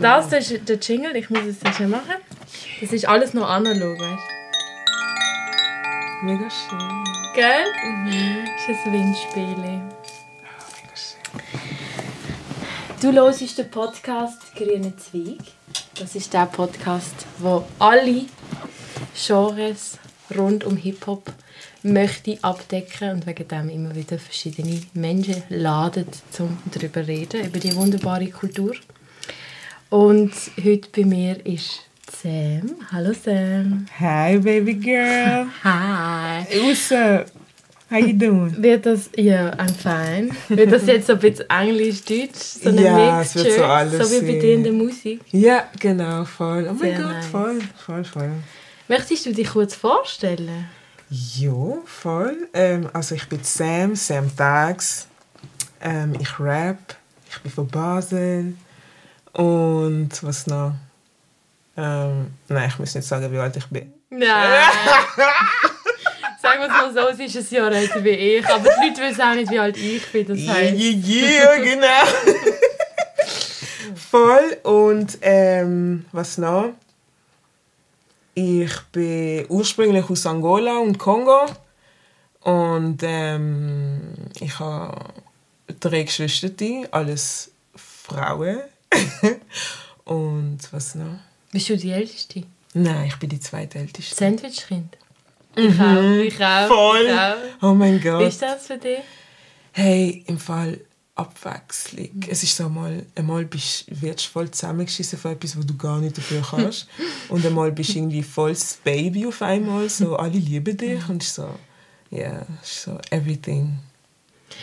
Das, das ist der Jingle, ich muss es schnell machen. Das ist alles noch analog, weißt Mega schön. Gell? Mhm. Das ist ein Windspiel. Mega schön. Du hörst den Podcast «Grüne Zweig». Das ist der Podcast, wo alle Genres rund um Hip-Hop möchte abdecken und wegen dem immer wieder verschiedene Menschen laden, um darüber zu reden, über die wunderbare Kultur. Und heute bei mir ist Sam. Hallo Sam. Hi, baby girl. Hi. What's up? How you doing? Wird das, ja, I'm fine. Wird das jetzt so ein bisschen Englisch-Deutsch? So eine Ja, es wird Mixture, so alles So wie bei dir in der Musik. Ja, genau, voll. Oh mein Gott, nice. voll, voll, voll. Möchtest du dich kurz vorstellen? Jo, voll. Ähm, also ich bin Sam, Sam Tags. Ähm, ich rap. Ich bin von Basel. Und was noch? Ähm, nein, ich muss nicht sagen, wie alt ich bin. Nein. Sagen wir es mal so, es ist ein Jahr älter wie ich. Aber die Leute wissen auch nicht, wie alt ich bin. Das ja, ja, genau. Voll. Und ähm, was noch? Ich bin ursprünglich aus Angola und Kongo. Und ähm, ich habe drei Geschwister, alles Frauen. und was noch? bist du die Älteste? Nein, ich bin die zweitälteste. Sandwichkind? Ich auch. Ich auch. Voll. Ich auch. Oh mein Wie Gott. ist das für dich? Hey, im Fall Abwechslung. Es ist so einmal, einmal bist, wirst du voll zusammengeschissen von etwas, wo du gar nicht dafür kannst. und einmal bist du irgendwie voll das Baby auf einmal. So, alle lieben dich. Und so, ja, yeah, so everything.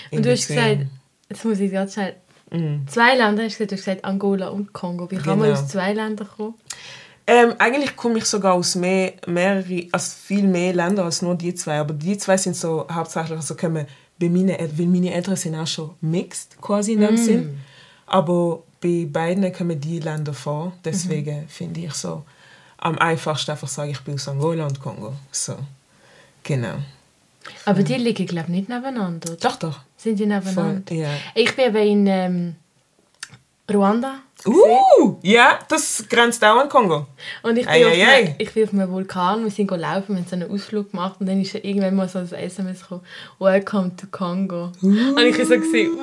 in Und du hast gesagt, jetzt muss ich gerade schnell. Mm. Zwei Länder hast du gesagt, du hast gesagt Angola und Kongo. Wie kann man Genau. aus zwei Ländern kommen? Ähm, eigentlich komme ich sogar aus mehr, mehrere, also viel mehr Ländern als nur die zwei. Aber die zwei sind so hauptsächlich, also kommen bei meinen, weil meine Eltern sind auch schon mixed quasi in dem Sinn. Aber bei beiden kommen die Länder vor. Deswegen finde ich so am einfachsten einfach sagen, ich bin aus Angola und Kongo. So, genau. Aber die liegen, glaube ich, nicht nebeneinander. Oder? Doch, doch. Sind die nebeneinander? Voll, ja. Ich bin eben in ähm, Ruanda. Uh, ja, das grenzt auch an Kongo. Und ich bin, Ei, auf ei, einem, ei. ich bin auf einem Vulkan, wir sind laufen, wir haben so einen Ausflug gemacht und dann ist irgendwann mal so ein SMS gekommen, «Welcome to Congo». Und ich so, gesehen, «Uh,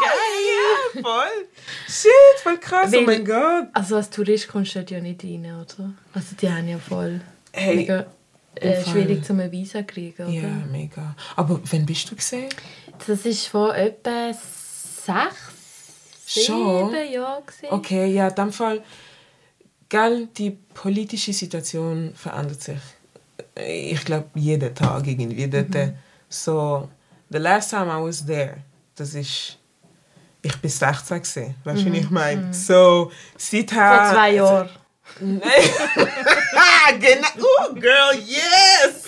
geil!» Voll. Shit, voll krass. Weil- oh mein Gott. Also als Tourist kommst du dort ja nicht rein, oder? Also die haben ja voll Hey, mega äh, schwierig zum ein Visa kriegen, oder? Ja, mega. Aber wann bist du gesehen? Das war vor etwa sechs, Schon? sieben Jahren. gewesen. Okay, ja, in dem Fall, gell, die politische Situation verändert sich. Ich glaube, jeden Tag irgendwie. Dort, So, the last time I was there, das ist, ich bin 16 gewesen. Weißt du, wie ich meine? So, seither... Vor zwei Jahren. Nein. genau. Oh, girl, yes!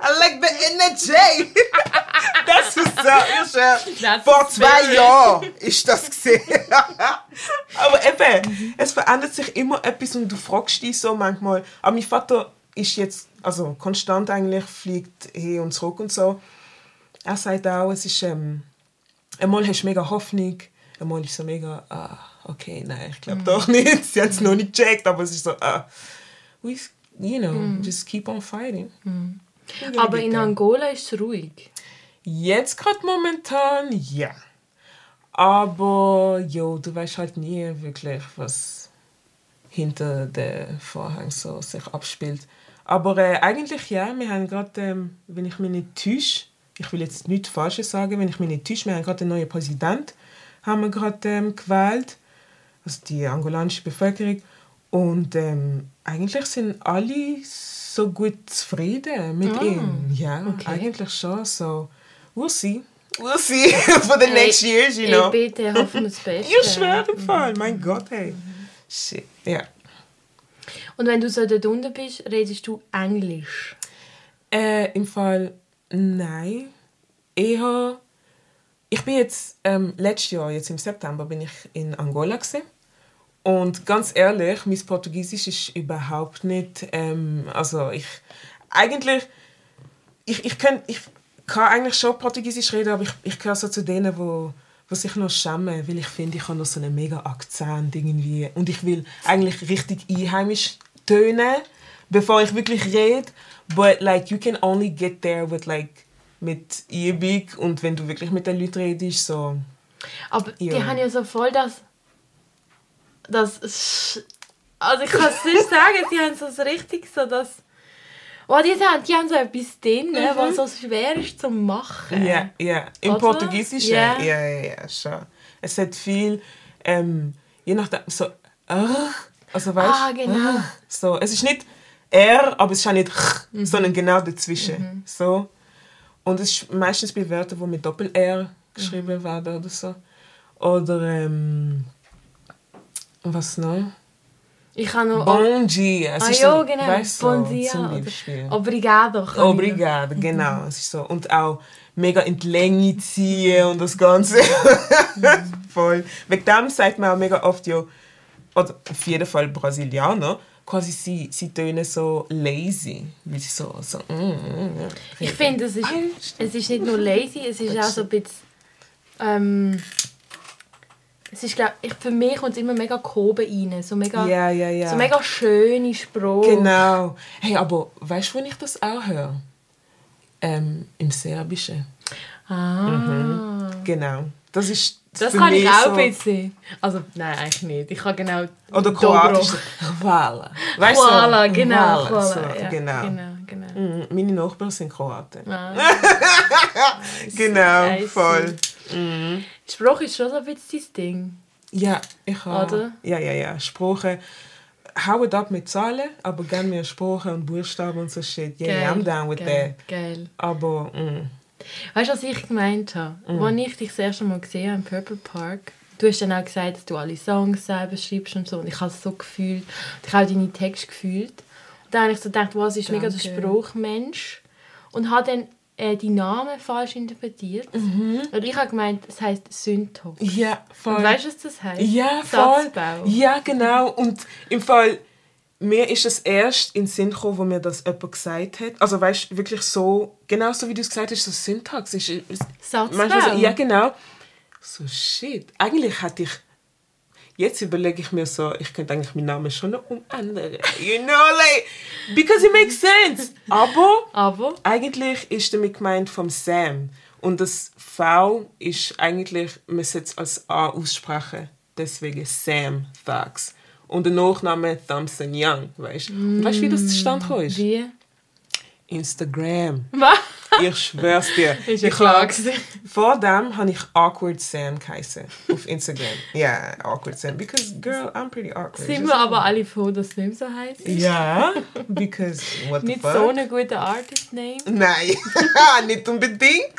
I like the energy! das ist so, ist, That's vor zwei. Jahren ist das gesehen. Aber eben, es verändert sich immer etwas und du fragst dich so manchmal. Aber mein Vater ist jetzt, also konstant eigentlich, fliegt hin und zurück und so. Er sagt auch, es ist, ähm, einmal hast du mega Hoffnung, einmal ist so mega, ah, okay, nein, ich glaube doch nicht. Sie hat es noch nicht gecheckt, aber es ist so, ah, we, you know, just keep on fighting. Mhm. Aber in. Angola ist es ruhig. Jetzt gerade momentan, ja. Aber, jo, du weißt halt nie wirklich, was hinter den Vorhang so sich abspielt. Aber äh, eigentlich ja, wir haben gerade, ähm, wenn ich mich nicht täusche, ich will jetzt nichts Falsches sagen, wenn ich mich nicht täusche, wir haben gerade einen neuen Präsident, haben wir gerade ähm, gewählt, also die angolanische Bevölkerung. Und ähm, eigentlich sind alle so gut zufrieden mit Ah, ihm. Ja, okay. eigentlich schon. So, we'll see. We'll see for the next years, you know. Ey, bitte, hoffen wir das Beste. Ich schwöre im Fall. Mein Gott, hey. Shit. Ja. Und wenn du so dort unten bist, redest du Englisch? Äh, Im Fall nein. Eher. Ich bin jetzt ähm, letztes Jahr, jetzt im September, bin ich in Angola gewesen. Und ganz ehrlich, mein Portugiesisch ist überhaupt nicht. Ähm, also ich eigentlich ich, ich, kann, ich kann eigentlich schon Portugiesisch reden, aber ich, ich gehöre so zu denen, wo was ich noch schäme, weil ich finde, ich habe noch so einen mega Akzent irgendwie und ich will eigentlich richtig einheimisch tönen, bevor ich wirklich rede, but like you can only get there with like mit Übung und wenn du wirklich mit den Leuten redest, so Aber die Ja. haben ja so voll das. Das Sch- also ich kann es nicht sagen, die haben so richtig so das. Oh, die, haben, die haben so etwas drin, was so schwer ist zu machen. Ja, ja. Im Oder? Portugiesischen, Ja. ja, ja, schon. Es hat viel, ähm, je nachdem, so, ah, also weißt Ah, genau. so, es ist nicht R, aber es ist auch nicht ch, Mhm. sondern genau dazwischen, so. Und es ist meistens bei Wörtern, die mit Doppel-R geschrieben Mhm. werden oder so. Oder, ähm, was noch? Ich habe noch. Bon dia. Es ah ist ja, so, genau. weißt bon so, dia. zum Beispiel. Obrigado. noch. Obrigado, genau. Es ist so. Und auch mega in die Länge ziehen und das Ganze. Voll. Wegen dem sagt man auch mega oft, ja, oder auf jeden Fall Brasilianer, quasi sie, sie tönen so lazy. Weil sie so, so mm, mm, mm, Ich finde, es ist, es ist nicht nur lazy, es ist auch so ein bisschen. Ähm, es ist, glaub, ich, für mich kommt es immer mega gehoben rein. So mega, Ja, ja, ja. so mega schöne Sprache. Genau. Hey, aber weißt du, wo ich das auch höre? Ähm, Im Serbischen. Ah. Genau. Das ist Das kann ich auch so, ein bisschen. Also, nein, eigentlich nicht. Ich kann genau. Oder. Kroatisch. Hvala. Weißt du? Voila, genau. Hvala, Voila, so, ja, genau. genau, genau. Mhm, Meine Nachbarn sind Kroaten. Ah, Genau, I voll. Sprache ist schon so ein bisschen dein Ding. Ja, ich habe. Oder? Ja, ja, ja. Sprache. Hauen ab mit Zahlen, aber gerne mehr Sprache und Buchstaben und so shit. Yeah, Geil, I'm down with geil, that. Geil. Aber, mm, Weißt du, was ich gemeint habe? Als ich dich das erste Mal gesehen habe im Purple Park, du hast dann auch gesagt, dass du alle Songs selber schreibst und so. Und ich habe es so gefühlt. Und ich habe auch deine Texte gefühlt. Und dann habe ich so gedacht, wow, sie ist mega der Danke. Spruchmensch. Und habe dann äh, die Namen falsch interpretiert. Und ich habe gemeint, es heisst Syntax. ja, voll. Und weißt du, was das heisst? Ja, voll. Satzbau. Ja, genau. Und im Fall, mir ist es erst in den Sinn gekommen, wo mir das jemand gesagt hat. Also weißt du, wirklich so, genau so wie du es gesagt hast, so Syntax. Ist, ist, Satzbau. so, ja, genau. So, shit. Eigentlich hätte ich, jetzt überlege ich mir so, ich könnte eigentlich meinen Namen schon noch umändern. You know, like, because it makes sense. Aber Aber eigentlich ist damit gemeint vom Sam. Und das V ist eigentlich, man es als A aussprechen. Deswegen Sam Thags. Und der Nachname Thompson Young, weißt du? Und weißt du, wie das zustande gekommen ist? wie? Instagram. Was? Ich schwör's dir. Ist ich hab-. Vor dem habe ich Awkward Sam geheißen. Auf Instagram. Ja, Awkward Sam. Because, girl, I'm pretty awkward. Sind wir aber alle froh, dass es nicht so heisst? Ja, because, what the Nicht fuck? so ein guter Artist-Name. Nein, nicht unbedingt.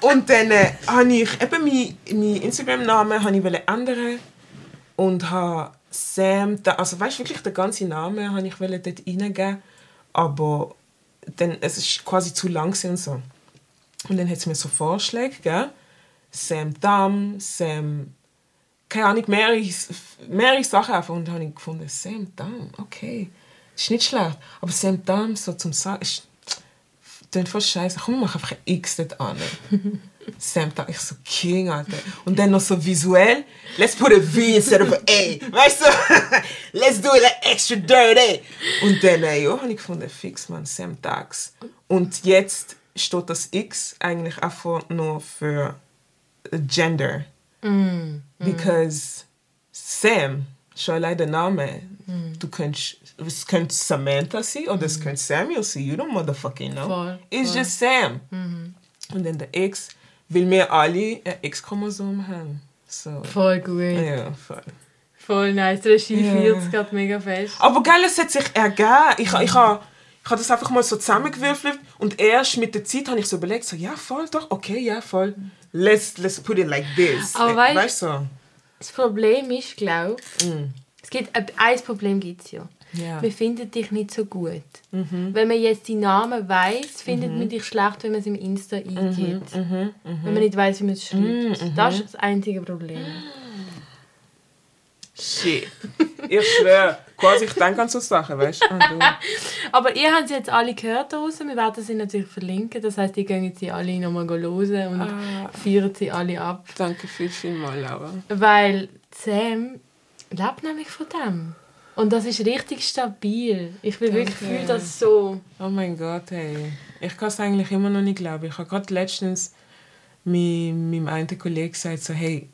Und dann äh, habe ich eben meinen mein Instagram-Namen ändern und habe Sam, also weißt du wirklich den ganzen Namen habe ich dort reingeben, aber dann es ist quasi zu lang und so. Und dann hat es mir so Vorschläge gegeben, Sam Dam, Sam, keine Ahnung, mehrere, mehrere Sachen einfach und dann habe ich gefunden, Sam Dam, okay, ist nicht schlecht, aber Sam Dam so zum Sagen ist klingt voll scheiße. Komm, mach einfach ein X dort an. Sam Dam, ich so King, Alter. Und dann noch so visuell. Let's put a V instead of a A. Weißt du? Let's do it like extra dirty. Und dann, äh, ja, habe ich gefunden, fix, man, Sam Dags. Und jetzt steht das X eigentlich einfach nur für Gender. Because Sam, schon allein der Name, du könntest, es könnte Samantha sein oder es könnte Samuel sein, you don't motherfucking know. Voll, It's voll. just Sam. Und dann der X, weil wir alle ein X-Chromosom haben. So, Voll gut. ja, voll. Voll nice. Der Regie Ja. fühlt es gerade mega fest. Aber geil, es hat sich ergeben. Ich, ich, habe ich das einfach mal so zusammengewürfelt und erst mit der Zeit habe ich so überlegt, so, ja, voll, doch, okay, ja, voll. Let's, let's put it like this. Aber Äh, weißt- weißt du? Das Problem ist, glaube ich, es gibt ein ein Problem gibt es ja. Ja. Man findet dich nicht so gut. Wenn man jetzt die Namen weiß, findet man dich schlecht, wenn man es im Insta eingibt. Wenn man nicht weiß, wie man es schreibt. Das ist das einzige Problem. Shit. ich schwöre. Quasi, ich denke an so Sachen, weißt du? Aber ihr habt sie jetzt alle gehört draußen. Wir werden sie natürlich verlinken. Das heisst, ihr gehen sie alle nochmal hören und ah. feiern sie alle ab. Danke viel, viel mal, Laura. Weil Sam lebt nämlich von dem. Und das ist richtig stabil. Ich will wirklich fühlen, dass so. Oh mein Gott, hey. Ich kann es eigentlich immer noch nicht glauben. Ich habe gerade letztens mit meinem einen Kollegen gesagt, so, hey,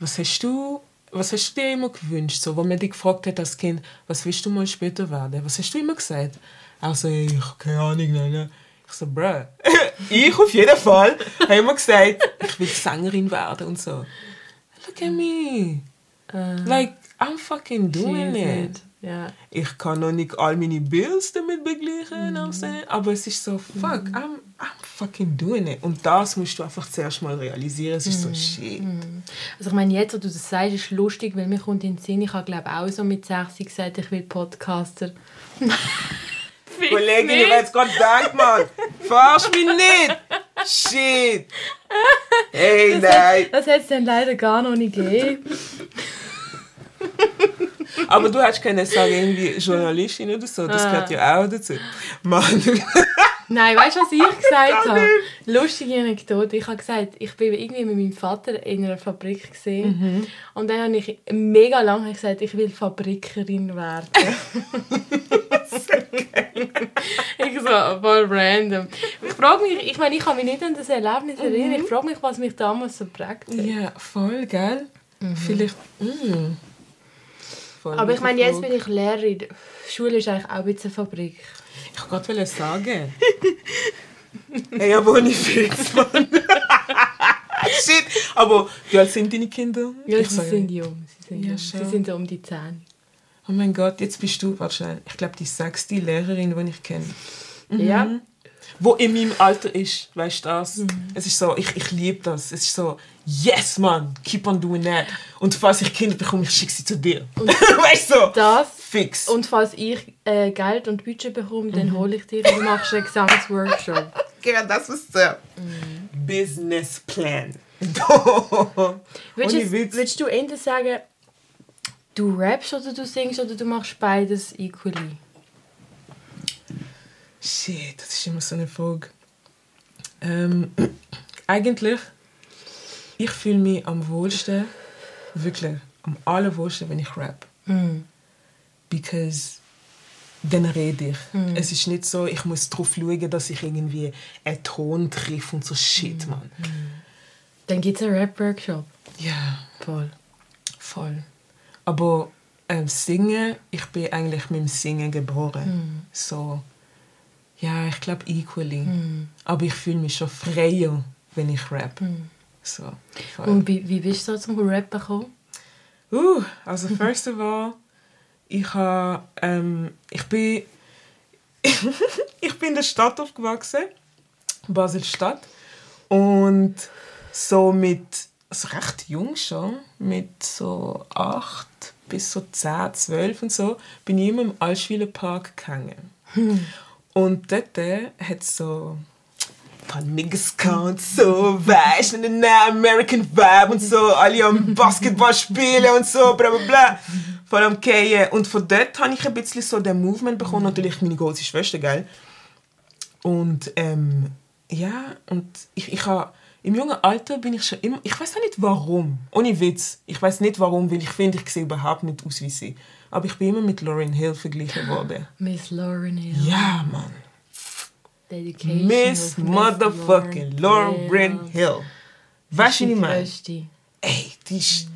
was hast du, was hast du dir immer gewünscht? So, wo man dich gefragt hat als Kind, was willst du mal später werden? Was hast du immer gesagt? Also, ich habe keine Ahnung. Ne? Ich so, bruh, ich auf jeden Fall habe immer gesagt, ich will Sängerin werden und so. Look at me. Uh, like, I'm fucking doing it. Yeah. Ich kann noch nicht all meine Bills damit begleichen, mm. aber es ist so, fuck, mm. I'm, I'm fucking doing it. Und das musst du einfach zuerst mal realisieren, es ist mm. so shit. Mm. Also ich meine, jetzt, wo du das sagst, ist lustig, weil mir kommt in den Sinn, ich habe glaube auch so mit 60 gesagt, ich will Podcaster. Kollegin, ich jetzt gerade gedacht, Mann, verarsch mich nicht. Shit. Hey, das nein. Hat, das hätte es dann leider gar noch nicht gegeben. Aber du hättest können sagen, irgendwie Journalistin oder so, das ah. gehört ja auch dazu. Mann. Nein, weißt du, was ich gesagt habe? Lustige Anekdote. Ich habe gesagt, ich bin irgendwie mit meinem Vater in einer Fabrik gesehen mhm. und dann habe ich mega lange gesagt, ich will Fabrikerin werden. ich so, voll random. Ich frage mich, ich meine, ich kann mich nicht an das Erlebnis erinnern, mhm. ich frage mich, was mich damals so prägt hat. Ja, voll, gell? Mhm. Vielleicht, mm. Aber ich meine, jetzt bin ich Lehrerin. Schule ist eigentlich auch ein bisschen eine Fabrik. Ich wollte gerade sagen. hey, aber nicht fix, Mann. Shit. Aber wie alt sind deine Kinder? Ja, ich sie sage, sind jung. Sie sind, ja, jung. sie sind so um die 10. Oh mein Gott, jetzt bist du, warte schnell, ich glaube die sechste Lehrerin, die ich kenne. Mhm. Ja wo in meinem Alter ist, weißt du das? Mhm. Es ist so, ich, ich liebe das. Es ist so, yes, man, keep on doing that. Und falls ich Kinder bekomme, ich schicke sie zu dir. weißt du? So, das. Fix. Und falls ich äh, Geld und Budget bekomme, dann mhm. hole ich dir und du machst einen Gesangsworkshop. genau, das ist der mhm. Business Plan. willst, willst du eher sagen, du rappst oder du singst oder du machst beides equally? Shit, das ist immer so eine Frage. Ähm, eigentlich, ich fühle mich am wohlsten, wirklich am allerwohlsten, wenn ich rap. Mm. Because dann rede ich. Mm. Es ist nicht so, ich muss darauf schauen, dass ich irgendwie einen Ton treffe und so Shit, mm. man. Mm. Dann gibt es einen Rap-Workshop. Ja. Voll. Voll. Aber ähm, Singen, ich bin eigentlich mit dem Singen geboren. Mm. So ja, ich glaube equally. Mm. Aber ich fühle mich schon freier, wenn ich rap. Mm. So, Und wie, wie bist du zum Rappen gekommen? Uh, also first of all, ich habe, ähm, ich bin, ich bin in der Stadt aufgewachsen, Basel-Stadt. Und so mit, also recht jung schon, mit so acht bis so zehn, zwölf und so, bin ich immer im Altschwiler Park gegangen. Hm. Und dort hat es so paar Niggas und so, weißt du, einen American Vibe und so, alle am Basketball spielen und so, bla bla bla. Vor allem Keien. Und von dort habe ich ein bisschen so den Movement bekommen, natürlich meine große Schwester, gell? Und ähm, ja, und ich, ich habe im jungen Alter bin ich schon immer, ich weiß auch nicht warum, ohne Witz, ich weiß nicht warum, weil ich finde, ich sehe überhaupt nicht aus wie sie. Aber ich bin immer mit Lauren Hill verglichen worden. Miss Lauren Hill. Ja, Mann. Dedication Miss Motherfucking Lauren, Lauren Hill. Weißt du, was ich meine? Ey, die ist...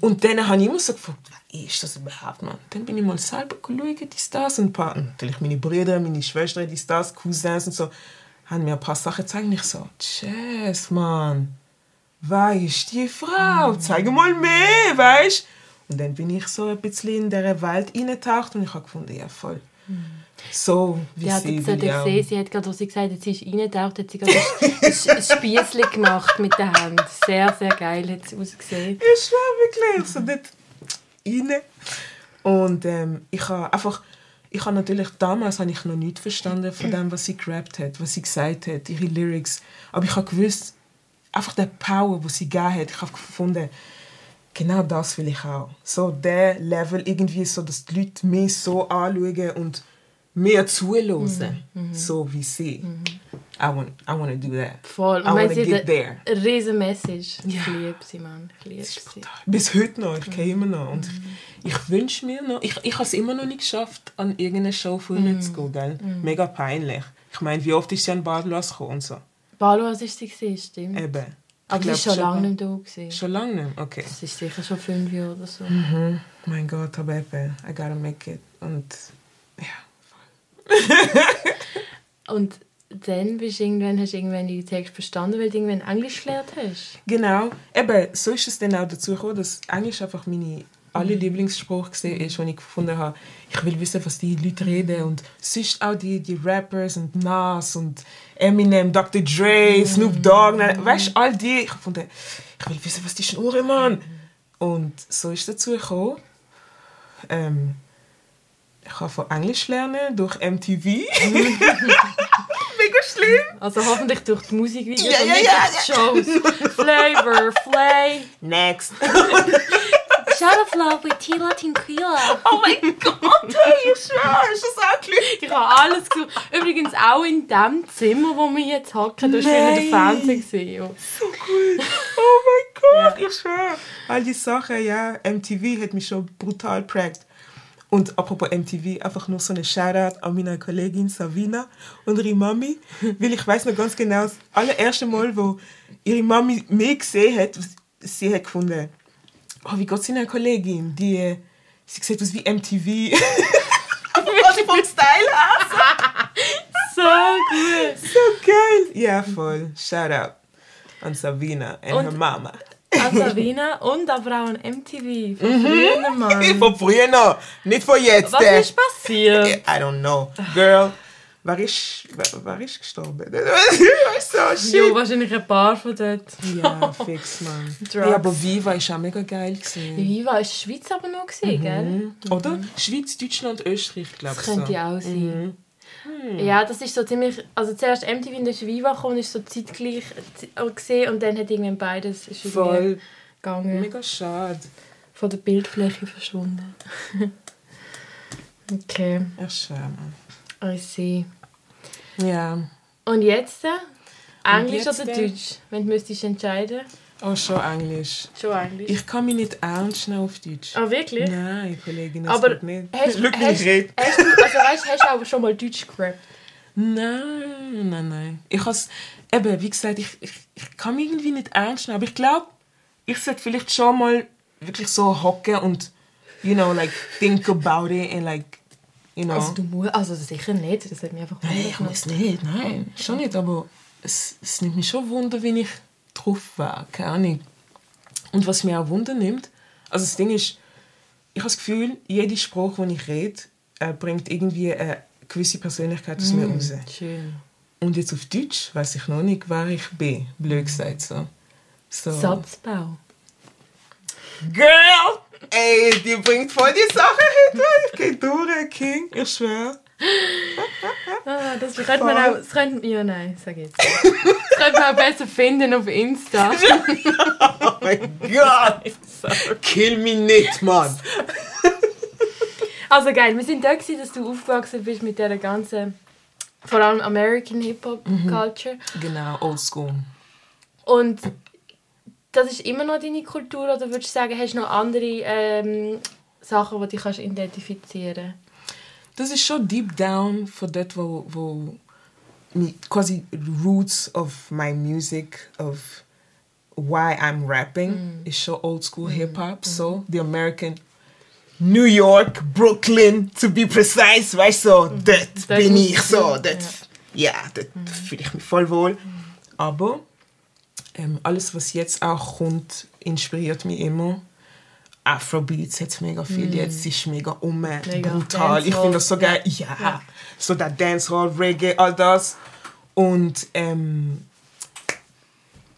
Und dann habe ich immer so gefragt, was ist das überhaupt, Mann? Dann bin ich mal selber schauen, die Stars und ein paar, natürlich meine Brüder, meine Schwestern, die Stars, Cousins und so, haben mir ein paar Sachen gezeigt und ich so, Tschüss, Mann. Wer ist die Frau? Zeig mal mehr, weißt du? Und dann bin ich so ein bisschen in dieser Welt eingetaucht und ich habe gefunden, ja voll. Mhm. So wie ja, sie will ja. gesehen, sie hat gerade, als sie gesagt hat, sie ist eingetaucht, hat sie gerade ein, ein Spießchen gemacht mit der Hand. Sehr, sehr geil hat es ausgesehen. Ich war wirklich so dort rein. Und ähm, ich habe einfach, ich habe natürlich, damals habe ich noch nichts verstanden von dem, was sie gerappt hat, was sie gesagt hat, ihre Lyrics. Aber ich habe gewusst, einfach der Power, die sie gegeben hat, ich habe gefunden, genau das will ich auch. So der Level irgendwie so, dass die Leute mich so anschauen und mehr zuhören, so wie sie. I want, I want to do that. Voll. I want to get there. Riesen Message. Ja. Ich liebe sie, Mann. Ich liebe sie. brutal. Bis heute noch, ich kenne immer noch. Und ich, ich wünsche mir noch, ich, ich habe es immer noch nicht geschafft, an irgendeine Show von ihnen zu gehen. Gell? Mega peinlich. Ich meine, wie oft ist sie an Barlos gekommen und so? Balo, was ist sie stimmt. Eben. Aber glaub ist schon lange nicht da gewesen. Schon lange nicht? Okay. Das ist sicher schon fünf Jahre oder so. Mhm. Mein Gott, aber eben, I gotta make it. Und ja. Und dann bist irgendwann, hast du irgendwann die Text verstanden, weil du irgendwann Englisch gelernt hast. Genau. Eben, so ist es dann auch dazu gekommen, dass Englisch einfach meine alle Lieblingsspruch gesehen ist, wo ich gefunden habe, ich will wissen, was die Leute reden und sonst auch die, die Rappers und Nas und Eminem, Dr. Dre, Snoop Dogg, nein, weißt du, all die, ich fand, ich will wissen, was die schnurren, Mann. Und so ist es dazu gekommen. Ähm, ich habe von Englisch lernen durch MTV. Mega schlimm. Also hoffentlich durch die Musikvideos Ja, und ja, nicht ja, Shows. Flavor, Flay. Next. Flow with Tila Tinquila. Oh mein Gott, hey, ich schwöre, ist das auch glücklich? Ich habe alles gesucht. Übrigens auch in dem Zimmer, wo wir jetzt hocken, da war der. Fernseher. gewesen, ja. So cool. Oh mein Gott, ich schwöre. All die Sachen, ja. MTV hat mich schon brutal prägt. Und apropos MTV, einfach nur so eine Shoutout an meine Kollegin Savina und ihre Mami. Weil ich weiß noch ganz genau, das allererste Mal, wo ihre Mami mich gesehen hat, sie hat gefunden, oh, wie geht seine Kollegin? Die, äh, sie sieht aus wie MTV. Also vom Style her. So gut. So geil. Ja, voll. Shoutout an Savina und Und- her Mama. An Savina und an MTV. Von früher, Mann. Von früher noch, nicht von jetzt. Was äh. ist passiert? I don't know. Girl, wer ist, wer, wer ist gestorben? weißt du, Jo, shit. wahrscheinlich ein paar von dort. Ja, fix, man. Ja, aber Viva ist auch mega geil. Gewesen. Viva war Schweiz aber noch, gewesen, gell? Oder? Schweiz, Deutschland, Österreich, glaube ich. Das könnte so. auch sein. Ja, das ist so ziemlich... Also zuerst MTV und dann ist Viva gekommen, ist so zeitgleich gesehen und dann hat irgendwann beides ist irgendwie Voll. gegangen. Mega schade. Von der Bildfläche verschwunden. okay, schwöre, man. I see. Ja. Und jetzt? Englisch jetzt, oder Deutsch? Wenn du müsstest entscheiden. Oh, schon Englisch. Schon Englisch. Ich kann mich nicht ernst nehmen auf Deutsch. Ah, wirklich? Nein, Kollegin, das Aber geht nicht. hast, Schau, hast, also weißt, hast du auch schon mal Deutsch gerappt? Nein, nein, nein. Ich has, eben, wie gesagt, ich, ich, ich kann mich irgendwie nicht ernst nehmen. Aber ich glaube, ich sollte vielleicht schon mal wirklich so hocken und, you know, like, think about it and like, you know. Also du musst, also sicher nicht, das hat mich einfach nein, ich muss nicht, nein, schon nicht. Aber es, es nimmt mich schon Wunder, wenn ich drauf war. Keine Ahnung. Und was mich auch Wunder nimmt, also das Ding ist, ich habe das Gefühl, jeder Spruch, den ich rede, äh, bringt irgendwie eine gewisse Persönlichkeit aus mir raus. Schön. Und jetzt auf Deutsch weiß ich noch nicht, wer ich bin. Blöd gesagt so. so. Satzbau. Girl! Ey, die bringt voll die Sache hinter. Ich geh durch, King. Ich schwöre. Ah, das könnte man auch, das könnte, ja nein, sag jetzt. Das könnte man auch besser finden auf Insta. Oh mein Gott! Kill mich nicht, Mann! Also geil, wir sind da gewesen, dass du aufgewachsen bist mit dieser ganzen, vor allem American Hip-Hop-Culture. Genau, oldschool. Und das ist immer noch deine Kultur oder würdest du sagen, hast du noch andere ähm, Sachen, die du kannst identifizieren Das ist schon deep down von dort, wo, wo quasi roots of my music, of why I'm rapping, ist schon oldschool Hip-Hop. So, the American New York, Brooklyn, to be precise, weißt du, so, dort Dort bin ich so, dort, ja, dort fühle ich mich voll wohl. Aber ähm, alles, was jetzt auch kommt, inspiriert mich immer. Afrobeats hat mega viel jetzt, ist mega um, Mega. brutal. Ich Dancehall. finde das so geil. Ja, Ja. so der Dancehall, Reggae, all das. Und ähm,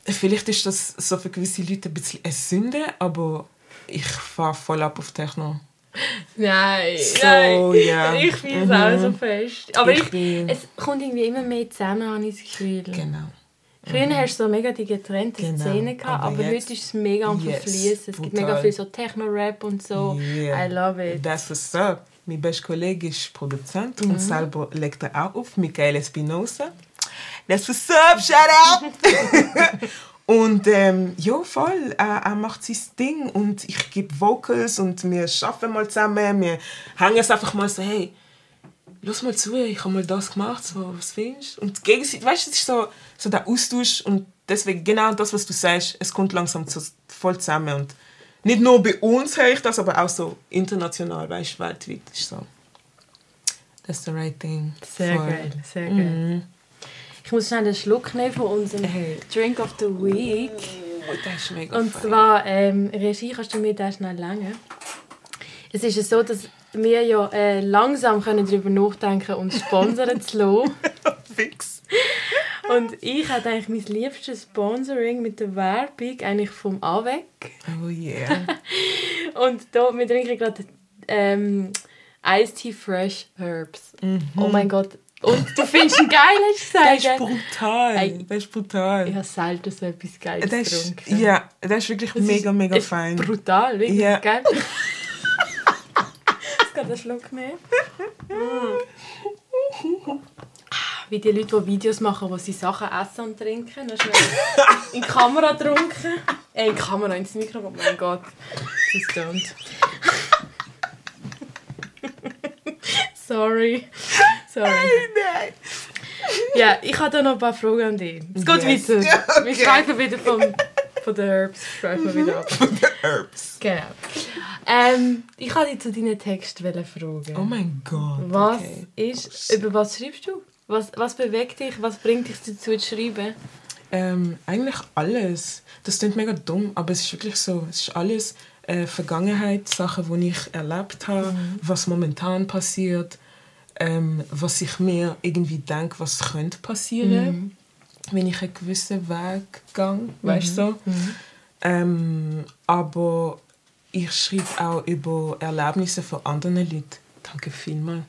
vielleicht ist das so für gewisse Leute ein bisschen eine Sünde, aber ich fahre voll ab auf Techno. Nein, So, nein. ja. Ich fühle es Mhm. auch so fest. Aber Ich ich, es kommt irgendwie immer mehr zusammen, habe ich das Gefühl. Genau. Früher hast du so mega die getrennten Genau, Szenen gehabt, aber aber, heute ist es mega am Yes, Verfließen. Es gibt mega viel so Techno-Rap und so. Yeah. I love it. That's what's up. Mein bester Kollege ist Produzent Mhm. und selber legt er auch auf, Michael Espinosa. That's what's up, shout out! und ähm, ja, voll, er, er macht sein Ding und ich gebe Vocals und wir arbeiten mal zusammen, wir hängen es einfach mal so, hey, lass mal zu, ich habe mal das gemacht, so, was findest du? Und gegenseitig, weißt du, es ist so, so der Austausch und deswegen genau das, was du sagst, es kommt langsam zu, voll zusammen und nicht nur bei uns höre ich das, aber auch so international, weißt du, weltweit ist so. That's the right thing. Sehr Voll. geil, sehr geil. Ich muss schnell einen Schluck nehmen von unserem Hey. Drink of the Week. Oh, das ist mega Und fein. zwar, ähm, Regie, kannst du mir das schnell länger? Es ist ja so, dass wir ja äh, langsam können darüber nachdenken uns sponsern zu lassen. Und ich hatte eigentlich mein liebstes Sponsoring mit der Werbung eigentlich vom AWEC. Oh yeah. Und da, wir trinken gerade ähm, Iced Tea Fresh Herbs. Oh mein Gott. Und du findest ihn geil, hast du Das ist gesagt? brutal. Ey. Das ist brutal. Ich habe selten so etwas Geiles Das ist, getrunken. ja, das ist wirklich Das mega, ist mega echt fein. Brutal, wirklich Ja. geil. Jetzt geht ein Schluck mehr. Wie die Leute, die Videos machen, wo sie Sachen essen und trinken. Dann schnell in die Kamera trunken. Äh, in die Kamera, ins Mikro. Oh mein Gott. Das stimmt. Sorry. Sorry. Nein. Ja, ich habe da noch ein paar Fragen an dich. Es geht Yes. weiter. Ja, okay. Wir schweifen wieder vom, von den Herbs schweifen wir wieder ab. Herbs. Genau. Ähm, ich wollte dich zu deinen Texten fragen. Oh mein Gott. was okay. ist, über was schreibst du? Was, was bewegt dich? Was bringt dich dazu zu schreiben? Ähm, eigentlich alles. Das klingt mega dumm, aber es ist wirklich so. Es ist alles äh, Vergangenheit, Sachen, die ich erlebt habe, was momentan passiert, ähm, was ich mir irgendwie denke, was könnte passieren, wenn ich einen gewissen Weg gehe, weißt du? so? Ähm, aber ich schreibe auch über Erlebnisse von anderen Leuten. Danke vielmals.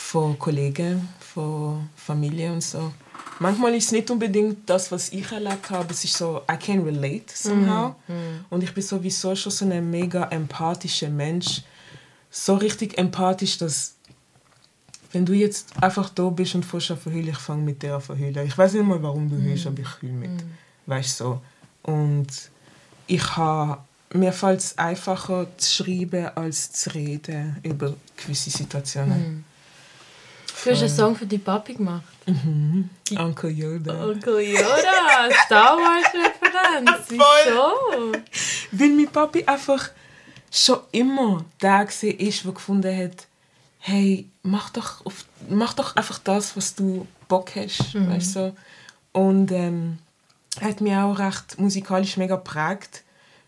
Von Kollegen, von Familie und so. Manchmal ist es nicht unbedingt das, was ich erlebt habe. Es ist so, I can relate somehow. Und ich bin sowieso schon so ein mega empathischer Mensch. So richtig empathisch, dass wenn du jetzt einfach da bist und fährst an verhüllen, ich fange mit dir an verhüllen. Ich weiß nicht mal, warum du hörst, aber ich heule mit. Weißt du so. Und ich habe mir fällt es einfacher zu schreiben als zu reden über gewisse Situationen. Du hast einen Song für die Papi gemacht. Uncle Yoda. Onkel Yoda, Star Wars-Referenz. Wieso? Weil mein Papi einfach schon immer der war, der gefunden hat, hey, mach doch, auf, mach doch einfach das, was du Bock hast. Weißt du? Und ähm, hat mich auch recht musikalisch mega geprägt.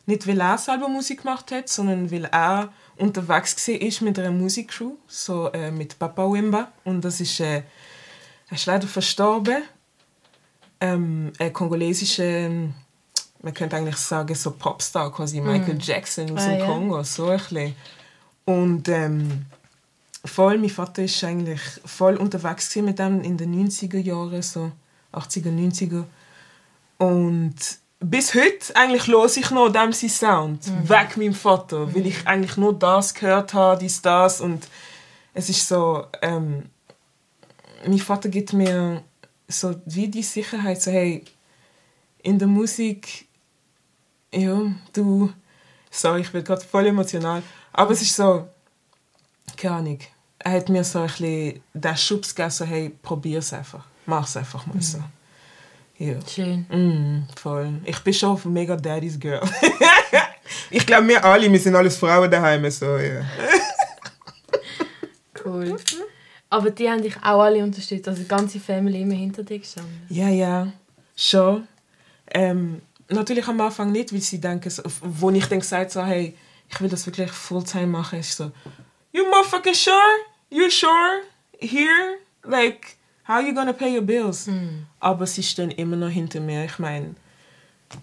Nicht, weil er selber Musik gemacht hat, sondern weil er unterwegs war mit einer Musikcrew, so äh, mit Papa Wimba. Und das ist, äh, er ist leider verstorben. Ähm, ein kongolesischer, ähm, man könnte eigentlich sagen, so Popstar, quasi Michael Jackson aus Ah, dem ja. Kongo, so ein bisschen. Und ähm, voll, mein Vater ist eigentlich voll unterwegs mit dem in den 90er Jahren, so 80er, 90er. Und bis heute eigentlich los ich noch dem seinen Sound, weg meinem Vater, weil ich eigentlich nur das gehört habe, dies, das. Und es ist so, ähm, mein Vater gibt mir so wie die Sicherheit, so hey, in der Musik, ja, du, sorry, ich bin gerade voll emotional, aber es ist so, keine Ahnung, er hat mir so ein bisschen den Schubs gegeben, so hey, probier's einfach, mach's einfach mal so. Ja. Schön. Mm, voll. Ich bin schon mega Daddy's Girl. ich glaube, wir alle, wir sind alles Frauen daheim, so, ja. Cool. Aber die haben dich auch alle unterstützt, also die ganze Family immer hinter dir gestanden. Ja, ja, schon. Ähm, natürlich am Anfang nicht, weil sie denken, so, wo ich dann gesagt so, hey, ich will das wirklich Fulltime machen, ist so, you motherfucking sure? You sure? Here? Like, how you gonna pay your bills? Aber sie stehen immer noch hinter mir. Ich meine,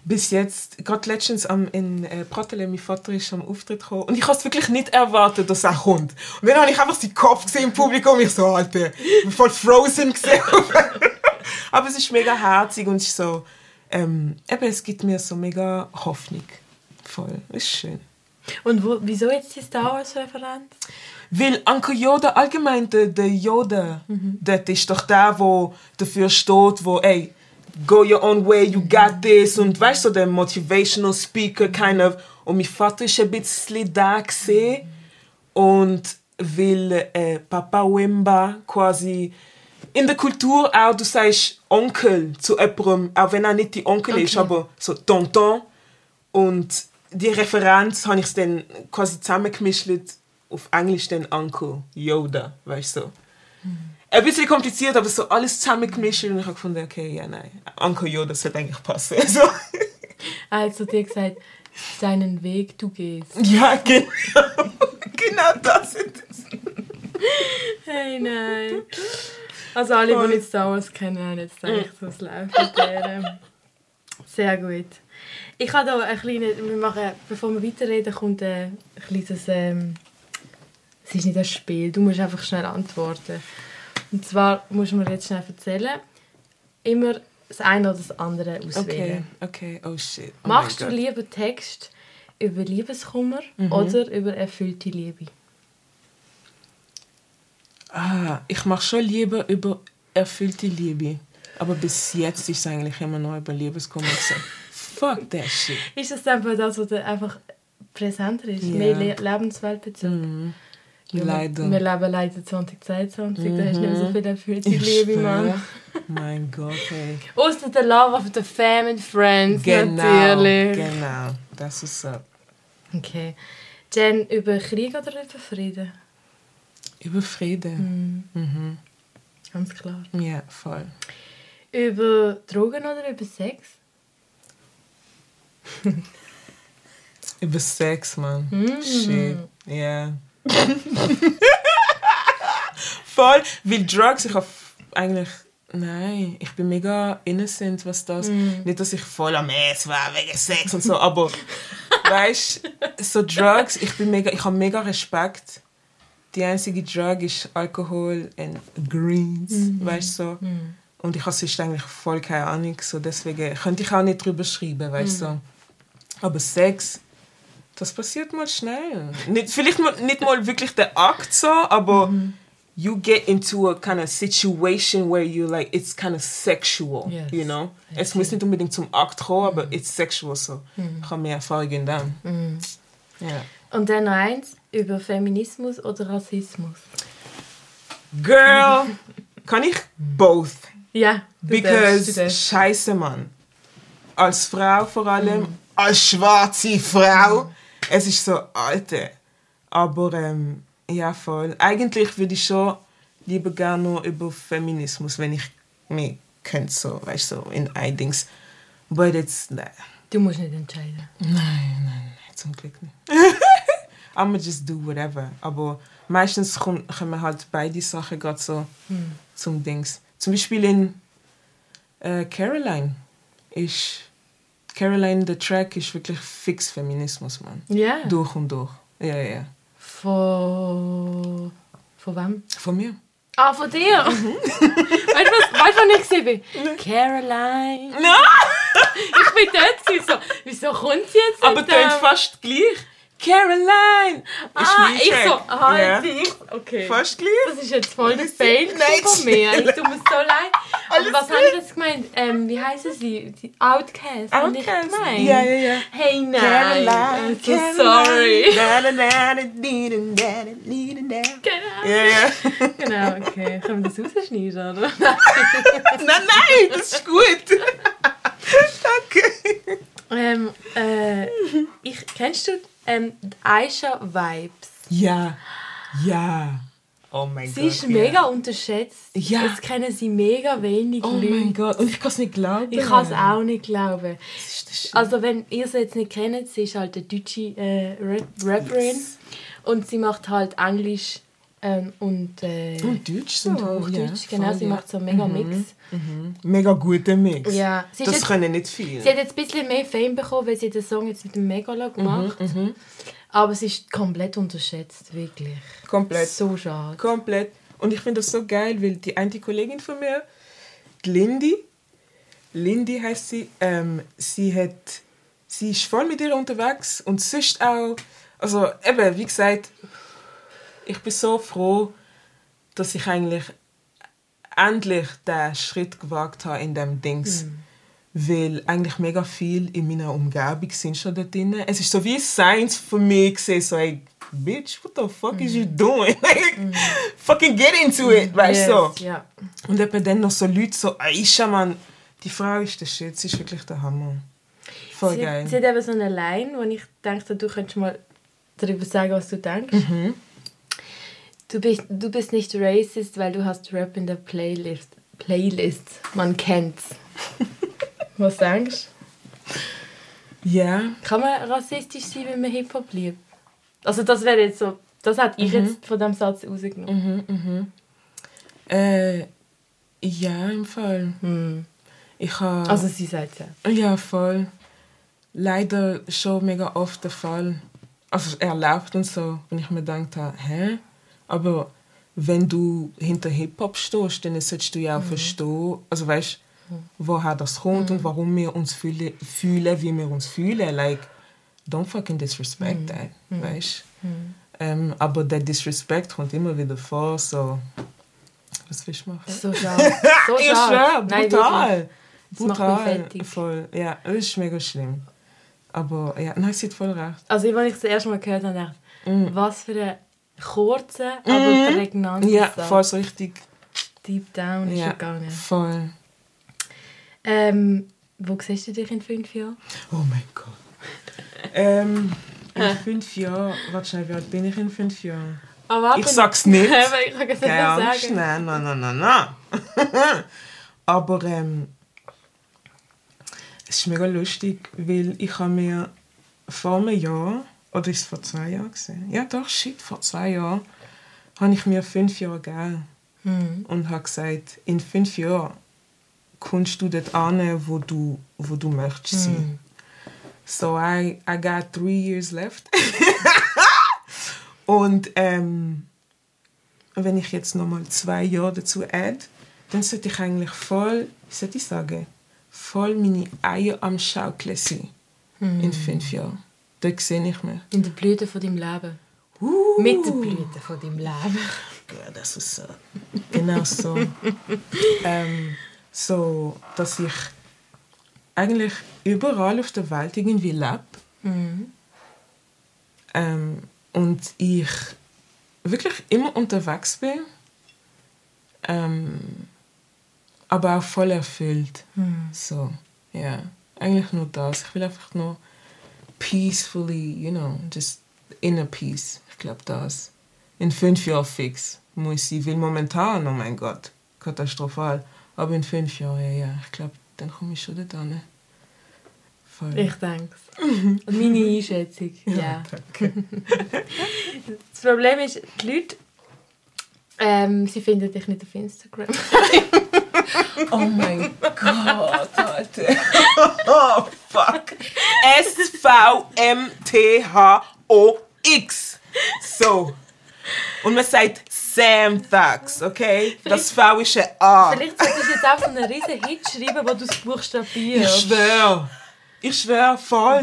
bis jetzt, gerade letztens am, in äh, Pratele, mein Vater ist am Auftritt gekommen und ich habe es wirklich nicht erwartet, dass er kommt. Und dann habe ich einfach seinen Kopf gesehen im Publikum ich so, Alter, ich bin voll frozen gesehen. Aber es ist mega herzig und ist so, ähm, eben, es gibt mir so mega Hoffnung. Voll, ist schön. Und wo, wieso jetzt die Star Wars-Referenz? Weil Uncle Yoda, allgemein der, der Yoda, Mhm. das ist doch der, der dafür steht, wo, ey, go your own way, you got this. Und weißt du, so der Motivational Speaker, kind of. Und mein Vater ist ein bisschen da gesehen. Und weil äh, Papa Wemba quasi in der Kultur auch, du sagst Onkel zu jemandem, auch wenn er nicht die Onkel ist, Okay. aber so Tonton. Und die Referenz habe ich dann quasi zusammengemischt auf Englisch dann Uncle Yoda, weißt du. So. Ein bisschen kompliziert, aber so alles zusammengemischt und ich habe gefunden, okay, ja, nein, Uncle Yoda sollte eigentlich passen. So. Also dir gesagt, deinen Weg du gehst. Ja, genau. genau das ist es. Hey, nein. Also alle, Voll. die nicht Star Wars kennen, haben jetzt gedacht, was läuft mit der. Sehr gut. Ich habe hier ein kleines, wir machen, bevor wir weiterreden, kommt ein kleines, ähm, es ist nicht ein Spiel, du musst einfach schnell antworten. Und zwar musst du mir jetzt schnell erzählen, immer das eine oder das andere Okay, auswählen. okay, oh shit. Oh Machst du lieber Text über Liebeskummer Mhm. oder über erfüllte Liebe? Ah, ich mache schon lieber über erfüllte Liebe. Aber bis jetzt ist es eigentlich immer noch über Liebeskummer. Fuck that shit. Ist das einfach das, was einfach präsenter ist? Ja. Mehr Le Lebensweltbezug? Mhm. Ja, wir- leben leider 2022, da hast du nicht mehr so Mhm. viel erfüllte Ich Liebe, schwöre. Mann. Mein Gott, hey. Außer der Love of the Fam and Friends, Genau, natürlich. genau. Das ist so. Okay. Jen, über Krieg oder über Frieden? Über Frieden. Mhm. Ganz klar. Ja, voll. Über Drogen oder über Sex? Über Sex, man. Mhm. Shit. Ja. voll. Weil Drugs, ich habe eigentlich. Nein, ich bin mega innocent, was das. Mhm. Nicht, dass ich voll am Ess war wegen Sex und so, aber weißt so Drugs, ich bin mega, ich habe mega Respekt. Die einzige Drug ist Alkohol und Greens, Mhm. weißt du so. Und ich habe sonst eigentlich voll keine Ahnung, so deswegen könnte ich auch nicht drüber schreiben, weißt du. Mhm. So. Aber Sex, das passiert mal schnell. Nicht, vielleicht mal, nicht mal wirklich der Akt so, aber Mhm. you get into a kind of situation where you like, it's kind of sexual, Yes. you know. Es muss nicht unbedingt zum Akt kommen, aber it's sexual so. Ich habe mehr Erfahrung in dem. Mhm. Ja. Und dann noch eins, über Feminismus oder Rassismus? Girl, kann ich both? Ja, du du Because darfst. scheiße Mann. Als Frau vor allem, als schwarze Frau, es ist so alte. Aber ähm, ja voll. Eigentlich würde ich schon lieber gerne nur über Feminismus, wenn ich mir könnte so, weißt du, so in ein Dings. But it's nein, Du musst nicht entscheiden. nein, nein, nein, zum Glück nicht. I'ma just do whatever. Aber meistens kommen, halt beide Sachen gerade so zum Dings. Zum Beispiel in äh, Caroline ist Caroline der Track ist wirklich fix Feminismus, Mann. Ja. Durch und durch. Ja, ja. Von. Von wem? Von mir. Ah, von dir! weißt du, was, weißt, wann ich gesehen bin? Caroline. No! Ich bin dort so. Wieso kommt sie jetzt? Aber tönt fast gleich. Caroline! Ah, mein ich so. Ah, ja. ich. Okay. Fast gleich. Das ist jetzt voll der Fail Nein, von mir. Ich tue mir so leid. Aber Alles was gut. habe ich jetzt gemeint? Ähm, wie heißen sie? Die Outcast. Outcast. gemeint? Ja, ja, ja. Hey, nein. Caroline, I'm so Caroline. sorry. Genau. Ja, ja. Genau, okay. Können wir das rausschneiden, oder? Nein, nein, das ist gut. Danke. ähm, äh, ich, kennst du ähm, Aisha Vibes? Ja, ja. Oh mein Sie Gott. ist ja. mega unterschätzt. Ja. Es kennen sie mega wenig Oh Leute. mein Gott. Und ich kann es nicht glauben. Ich kann es auch nicht glauben. Das ist das. Also wenn ihr sie jetzt nicht kennt, sie ist halt eine deutsche äh, Rap Rapperin Yes. und sie macht halt Englisch ähm, und, äh, Und Deutsch sind auch auch, ja, Deutsch. Genau, voll, sie ja. macht so einen mega Mix. Mega guter Mix. Ja, sie ist das jetzt- können nicht viele. Sie hat jetzt ein bisschen mehr Fame bekommen, weil sie den Song jetzt mit dem Megalo gemacht Aber sie ist komplett unterschätzt, wirklich. Komplett. So schade. Komplett. Und ich finde das so geil, weil die eine Kollegin von mir, die Lindy, Lindy heißt sie. Ähm, sie hat, sie ist voll mit ihr unterwegs und sonst auch, also eben, wie gesagt, ich bin so froh, dass ich eigentlich endlich den Schritt gewagt habe in dem Dings. Mhm. Weil eigentlich mega viel in meiner Umgebung sind schon da drin. Es ist so wie Science für mich gesehen, so hey, bitch, what the fuck is you doing? Like, fucking get into it, weißt du? Yes, So. ja. Und eben dann noch so Leute so, Aisha, Mann, die Frau ist der Shit, sie ist wirklich der Hammer. Voll Sie, geil. sie hat eben so eine Line, wo ich dachte, du könntest mal darüber sagen, was du denkst. Mhm. Du, bist, du bist nicht racist, weil du hast Rap in der Playlist. Playlist. Man kennt's. was denkst du? Ja, Kann man rassistisch sein, wenn man Hip-Hop liebt? Also das wäre jetzt so... Das hat Mhm. ich jetzt von dem Satz rausgenommen. äh, ja, im Fall. Hm. Ich habe... Also sie sagt ja. Ja, voll. Leider schon mega oft der Fall. Also erlebt und so, wenn ich mir gedacht habe, hä? Aber wenn du hinter Hip-Hop stehst, dann solltest du ja auch verstehen, also weißt woher das kommt und warum wir uns fühle, fühlen, wie wir uns fühlen. Like, don't fucking disrespect that, weißt ähm, Aber der Disrespect kommt immer wieder vor, so. Was willst du machen? So schade. So ich schwör, Nein, brutal. mich brutal. Voll. Ja, das ist mega schlimm. Aber ja, nein, sie hat voll recht. Also, als ich das erste Mal gehört habe, dachte ich, was für ein kurzer, aber Mhm. Ja, Satz. voll so richtig. Deep down ist Ja, gegangen. voll. Ähm, wo siehst du dich in fünf Jahren? Oh mein Gott. ähm, in fünf Jahren, warte schnell, wie alt bin ich in fünf Jahren? Aber Ich sag's nicht. Ich kann es nicht sagen. nein, nein, nein, nein, nein. Aber ähm, es ist mega lustig, weil ich habe mir vor einem Jahr, oder ist es vor zwei Jahren gesehen? Ja doch, shit, vor zwei Jahren habe ich mir fünf Jahre gegeben Hm. und habe gesagt, in fünf Jahren kommst du dort an, wo du, wo du möchtest sein. So I, I got three years left. und ähm, wenn ich jetzt nochmal zwei Jahre dazu add, dann sollte ich eigentlich voll, wie soll ich sagen, voll meine Eier am Schaukeln sein. In fünf Jahren. Dort sehe ich mich. In der Blüte von deinem Leben. Uh, Mit der Blüte von deinem Leben. Ja, das ist so. Genau so. ähm, so, dass ich eigentlich überall auf der Welt irgendwie lebe. Ähm, und ich wirklich immer unterwegs bin. Ähm, aber auch voll erfüllt. So, ja. Eigentlich nur das. Ich will einfach nur peacefully, you know, just inner peace. Ich glaube das. In fünf Jahren fix muss ich, weil momentan, oh mein Gott, katastrophal. Aber in fünf Jahren, ja, ja, ich glaube, dann komme ich schon hin. Voll. Ich denke es. Meine Einschätzung. Ja. danke. Das Problem ist, die Leute, ähm, sie finden dich nicht auf Instagram. Oh mein Gott, Alter. Oh, fuck. S-V-M-T-H-O-X. So. Und man sagt Sam Thugs, okay? Das V ist ein A. Vielleicht solltest du jetzt auch so einen riesen Hit schreiben, wo du es Ich buchstabierst. Ich schwör voll.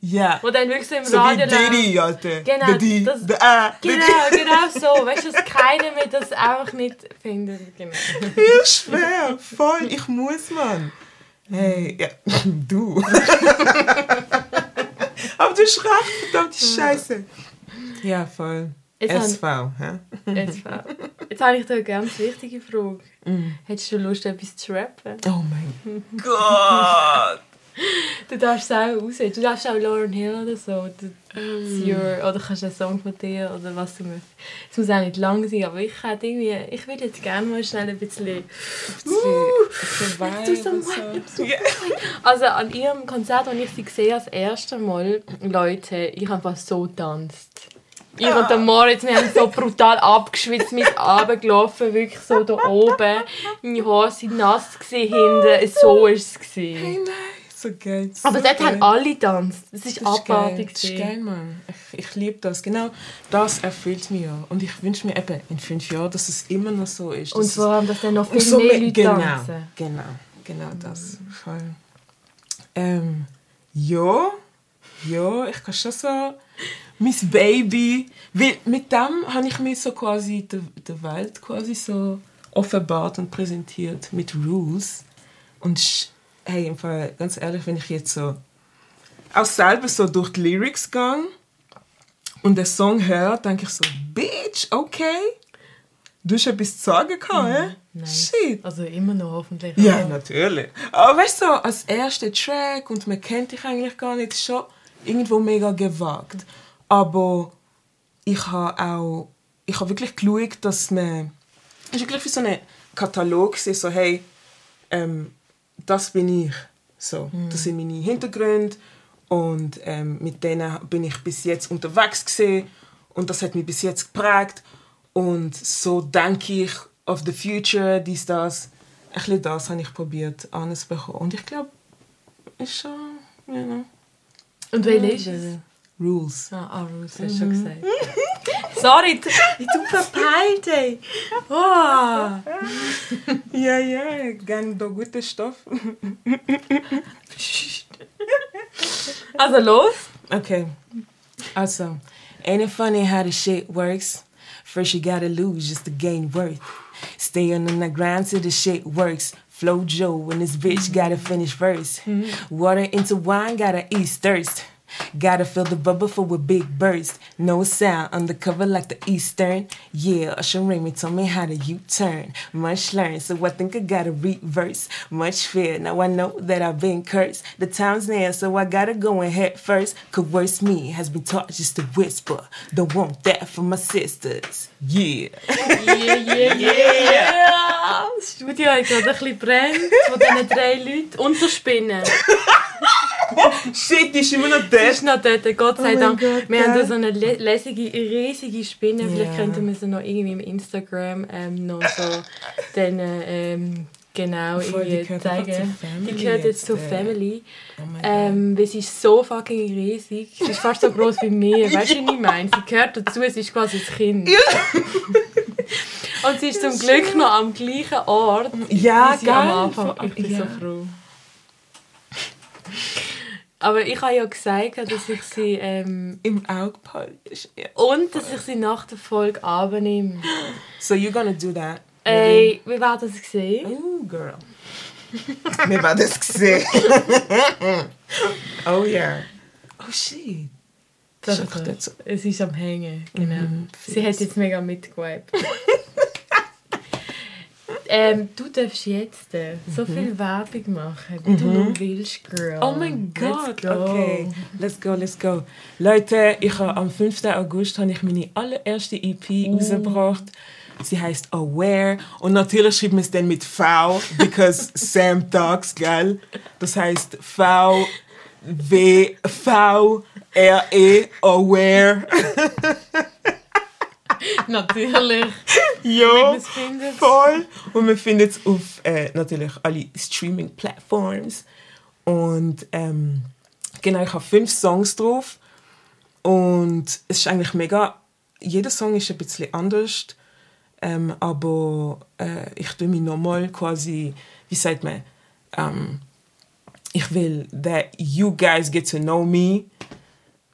Ja. Wo dann wirklich so im So wie Radio Diddy, Alter. Genau, D, das- der A. der Genau, genau so. Weißt du, dass keiner mehr das einfach nicht findet. Genau. Ich schwör, voll, ich muss, Mann. Hey, ja, du. Aber du hast recht, verdammte Scheiße. Ja, voll. Jetzt SV, hä? Jetzt, jetzt habe ich da eine ganz wichtige Frage. Hättest du Lust, etwas zu rappen? Oh mein Gott. Du darfst es auch auswählen. Du darfst auch Lauren Hill oder so. Du, it's your, oder kannst einen Song von dir oder was du möchtest. Es muss auch nicht lang sein, aber ich hätte irgendwie, ich würde jetzt gerne mal schnell ein bisschen... Du. Also an ihrem Konzert, als ich sie gesehen habe, das erste Mal, Leute, ich habe einfach so getanzt. Ich und der Moritz, wir haben so brutal abgeschwitzt, mit runtergelaufen, wirklich so da oben. Meine Haare waren nass gewesen hinten, so war es. Hey, nein, so geil. So Aber dort geil. haben alle getanzt. Das ist abartig. Das ist geil, Mann. Ich, ich liebe das. Genau das erfüllt mich ja. Und ich wünsche mir eben in fünf Jahren, dass es immer noch so ist. Und vor allem, dass dann noch viel und mehr Leute genau, tanzen. Genau. Genau das. Voll. Ähm, ja, ja, ich kann schon so mein Baby, weil mit dem habe ich mir so quasi der, der Welt quasi so offenbart und präsentiert mit Rules. Und hey, im Fall, ganz ehrlich, wenn ich jetzt so auch selber so durch die Lyrics gehe und den Song höre, denke ich so, Bitch, okay. Du hast etwas zu sagen gehabt, hä? Nice. Shit. Also immer noch hoffentlich. Ja, Aber- natürlich. Aber weißt du, so, als erster Track und man kennt dich eigentlich gar nicht, ist schon irgendwo mega gewagt. Aber ich habe auch, ich habe wirklich geschaut, dass man, es ist wirklich wie so ein Katalog so hey, ähm, das bin ich. So, das sind meine Hintergründe und ähm, mit denen bin ich bis jetzt unterwegs gewesen und das hat mich bis jetzt geprägt und so denke ich of the future, dies, das. Ein bisschen das habe ich probiert anzubekommen und ich glaube, ist schon, you know, Und welche ist es? Rules. Ah, ah Ruth, hast du schon gesagt. Sorry, du, verpeilt, ey. Oh. Ja, ja, gerne da guten Stoff. Also los. Okay. Also, ain't it funny how the shit works? First you gotta lose just to gain worth. Stay on the grind till the shit works. Flow Joe and this bitch gotta finish first. Water into wine, gotta ease thirst. Gotta fill the bubble for a big burst. No sound, undercover like the Eastern. Yeah, Usher Raymond told me how to U-turn. Much learned, so I think I gotta reverse. Much fear, now I know that I've been cursed. The time's near, so I gotta go and head first. Coerce me has been taught just to whisper. Don't want that for my sisters. Yeah. Yeah, yeah, yeah. Das Studio hat gerade ein bisschen brennt von diesen drei Leuten. Und der Spinne. Shit, die ist immer noch Sie dort. ist noch dort, Gott sei Oh Dank. Gott, wir haben da so eine lä- lässige, riesige Spinne. Vielleicht Ja. könnten wir sie noch irgendwie im Instagram ähm, noch so dann, ähm, genau Voll, irgendwie zeigen. Die gehört jetzt zur äh. Family. Oh mein Ähm, weil sie ist so fucking riesig. Sie ist fast so groß wie mir. Weißt du, wie ich meine? Sie gehört dazu, sie ist quasi das Kind. Und sie ist zum Glück noch am gleichen Ort. Ja, wie sie am geil. Anfang. Ich bin Ja. so froh. Aber ich habe ja gesagt, dass ich sie ähm, Im Auge behalten. Ja. und dass ich sie nach der Folge abnehme. So you're gonna do that? Ey, wie war das gesehen? Oh, girl. Wir werden das gesehen. oh ja. Oh shit. Das ist einfach so. es ist am Hängen, genau. Mhm, Sie hat jetzt mega mitgewiped. ähm, du darfst jetzt äh, so viel Werbung machen, wie du nur willst, Girl. Mhm. Oh mein Gott. go. Okay. Let's go, let's go. Leute, ich habe am 5. August habe ich meine allererste EP rausgebracht. Sie heißt Aware. Und natürlich schreibt man es dann mit V, because Sam Talks, gell? Das heißt V, W, V, R, E, Aware. Natürlich. Ja. Voll. Und man findet es auf äh, natürlich alle Streaming-Plattforms. Und ähm, genau, ich habe fünf Songs drauf. Und es ist eigentlich mega. Jeder Song ist ein bisschen anders. Ähm, aber äh, ich tue mich nochmal quasi, wie sagt man, ähm, ich will, that you guys get to know me.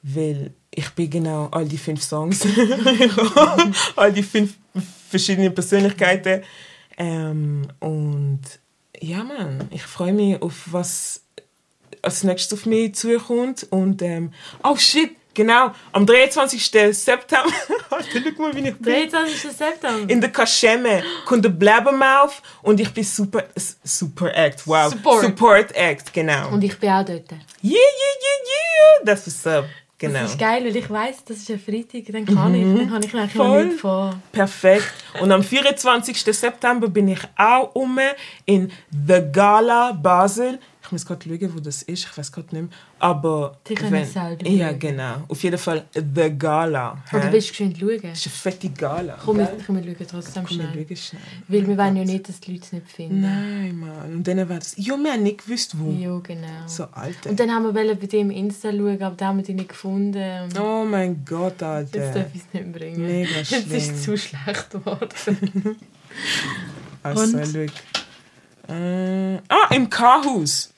Weil ich bin genau all die fünf Songs. all die fünf verschiedene Persönlichkeiten. Ähm, und ja, man, ich freue mich auf was als nächstes auf mich zukommt. Und ähm, oh shit, genau, am 23. September, schau mal, wie ich bin. 23. September. In der Kaschemme kommt der Blabbermouth und ich bin super, super Act, wow. Support. Support Act, genau. Und ich bin auch dort. Yeah, yeah, yeah, yeah. Das ist up. Genau. Das ist geil, weil ich weiss, das ist ein Freitag, dann kann ich, dann kann ich eigentlich Voll. nicht vor. Perfekt. Und am 24. September bin ich auch um in The Gala Basel. Ich muss gerade schauen, wo das ist. Ich weiß gerade nicht mehr. Aber. Die können es selber Ja, schauen. genau. Auf jeden Fall The Gala. Oder hä? willst du geschwind schauen? Das ist eine fette Gala. Komm, wir, komm, wir schauen trotzdem Komm, wir schnell. schauen schnell. Weil wir wollen ja nicht, dass die Leute es nicht finden. Nein, Mann. Und dann war das. Ja, wir haben nicht gewusst, wo. Ja, genau. So, Alter. Und dann haben wir bei dir im Insta schauen, aber da haben wir die nicht gefunden. Und oh mein Gott, jetzt Alter. darf ich es nicht bringen. Mega Jetzt ist es schlimm. zu schlecht geworden. Also, Und? schau. Äh, ah, im K-Haus.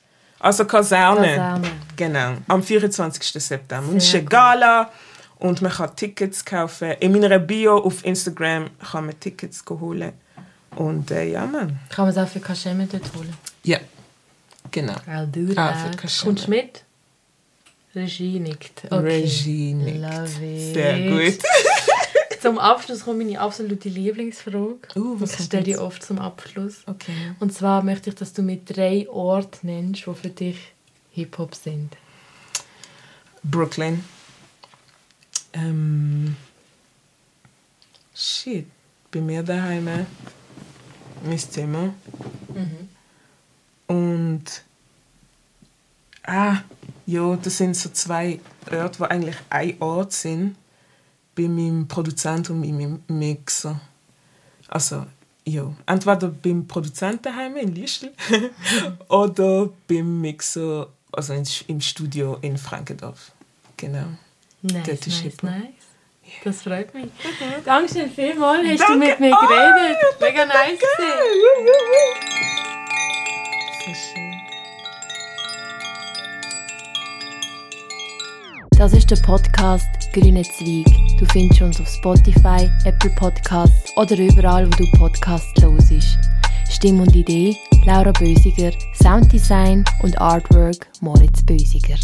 Also Kaserne. Kaserne. Genau, am 24. September. Und es ist eine Gala und man kann Tickets kaufen. In meiner Bio auf Instagram kann man Tickets holen. Und äh, ja, Mann. Kann man es auch für Kaschemme dort holen? Ja, genau. I'll do Ah, für that. Kaschemme. Kommst du mit? Regie nickt. Okay. Regie nickt. Love it. Sehr gut. Zum Abschluss kommt meine absolute Lieblingsfrage. Uh, was ich kommt stelle die jetzt? oft zum Abschluss. Okay. Und zwar möchte ich, dass du mir drei Orte nennst, die für dich Hip-Hop sind. Brooklyn. Ähm, shit. Bei mir daheim. Mein Zimmer. Und. Ah, ja, das sind so zwei Orte, die eigentlich ein Ort sind. Bei meinem Produzent und meinem Mixer. Also, ja. Entweder beim Produzenten daheim in Liestel oder beim Mixer, also in- im Studio in Frankendorf. Genau. Nice, Dort ist nice, Hip-Hop. nice. Das freut mich. Dankeschön vielmals, hast du Danke. mit mir Oh, geredet. Mega nice gewesen. So schön. Das ist der Podcast Grüne Zweig. Du findest uns auf Spotify, Apple Podcasts oder überall, wo du Podcasts hörst. Stimme und Idee Laura Bösiger, Sounddesign und Artwork Moritz Bösiger.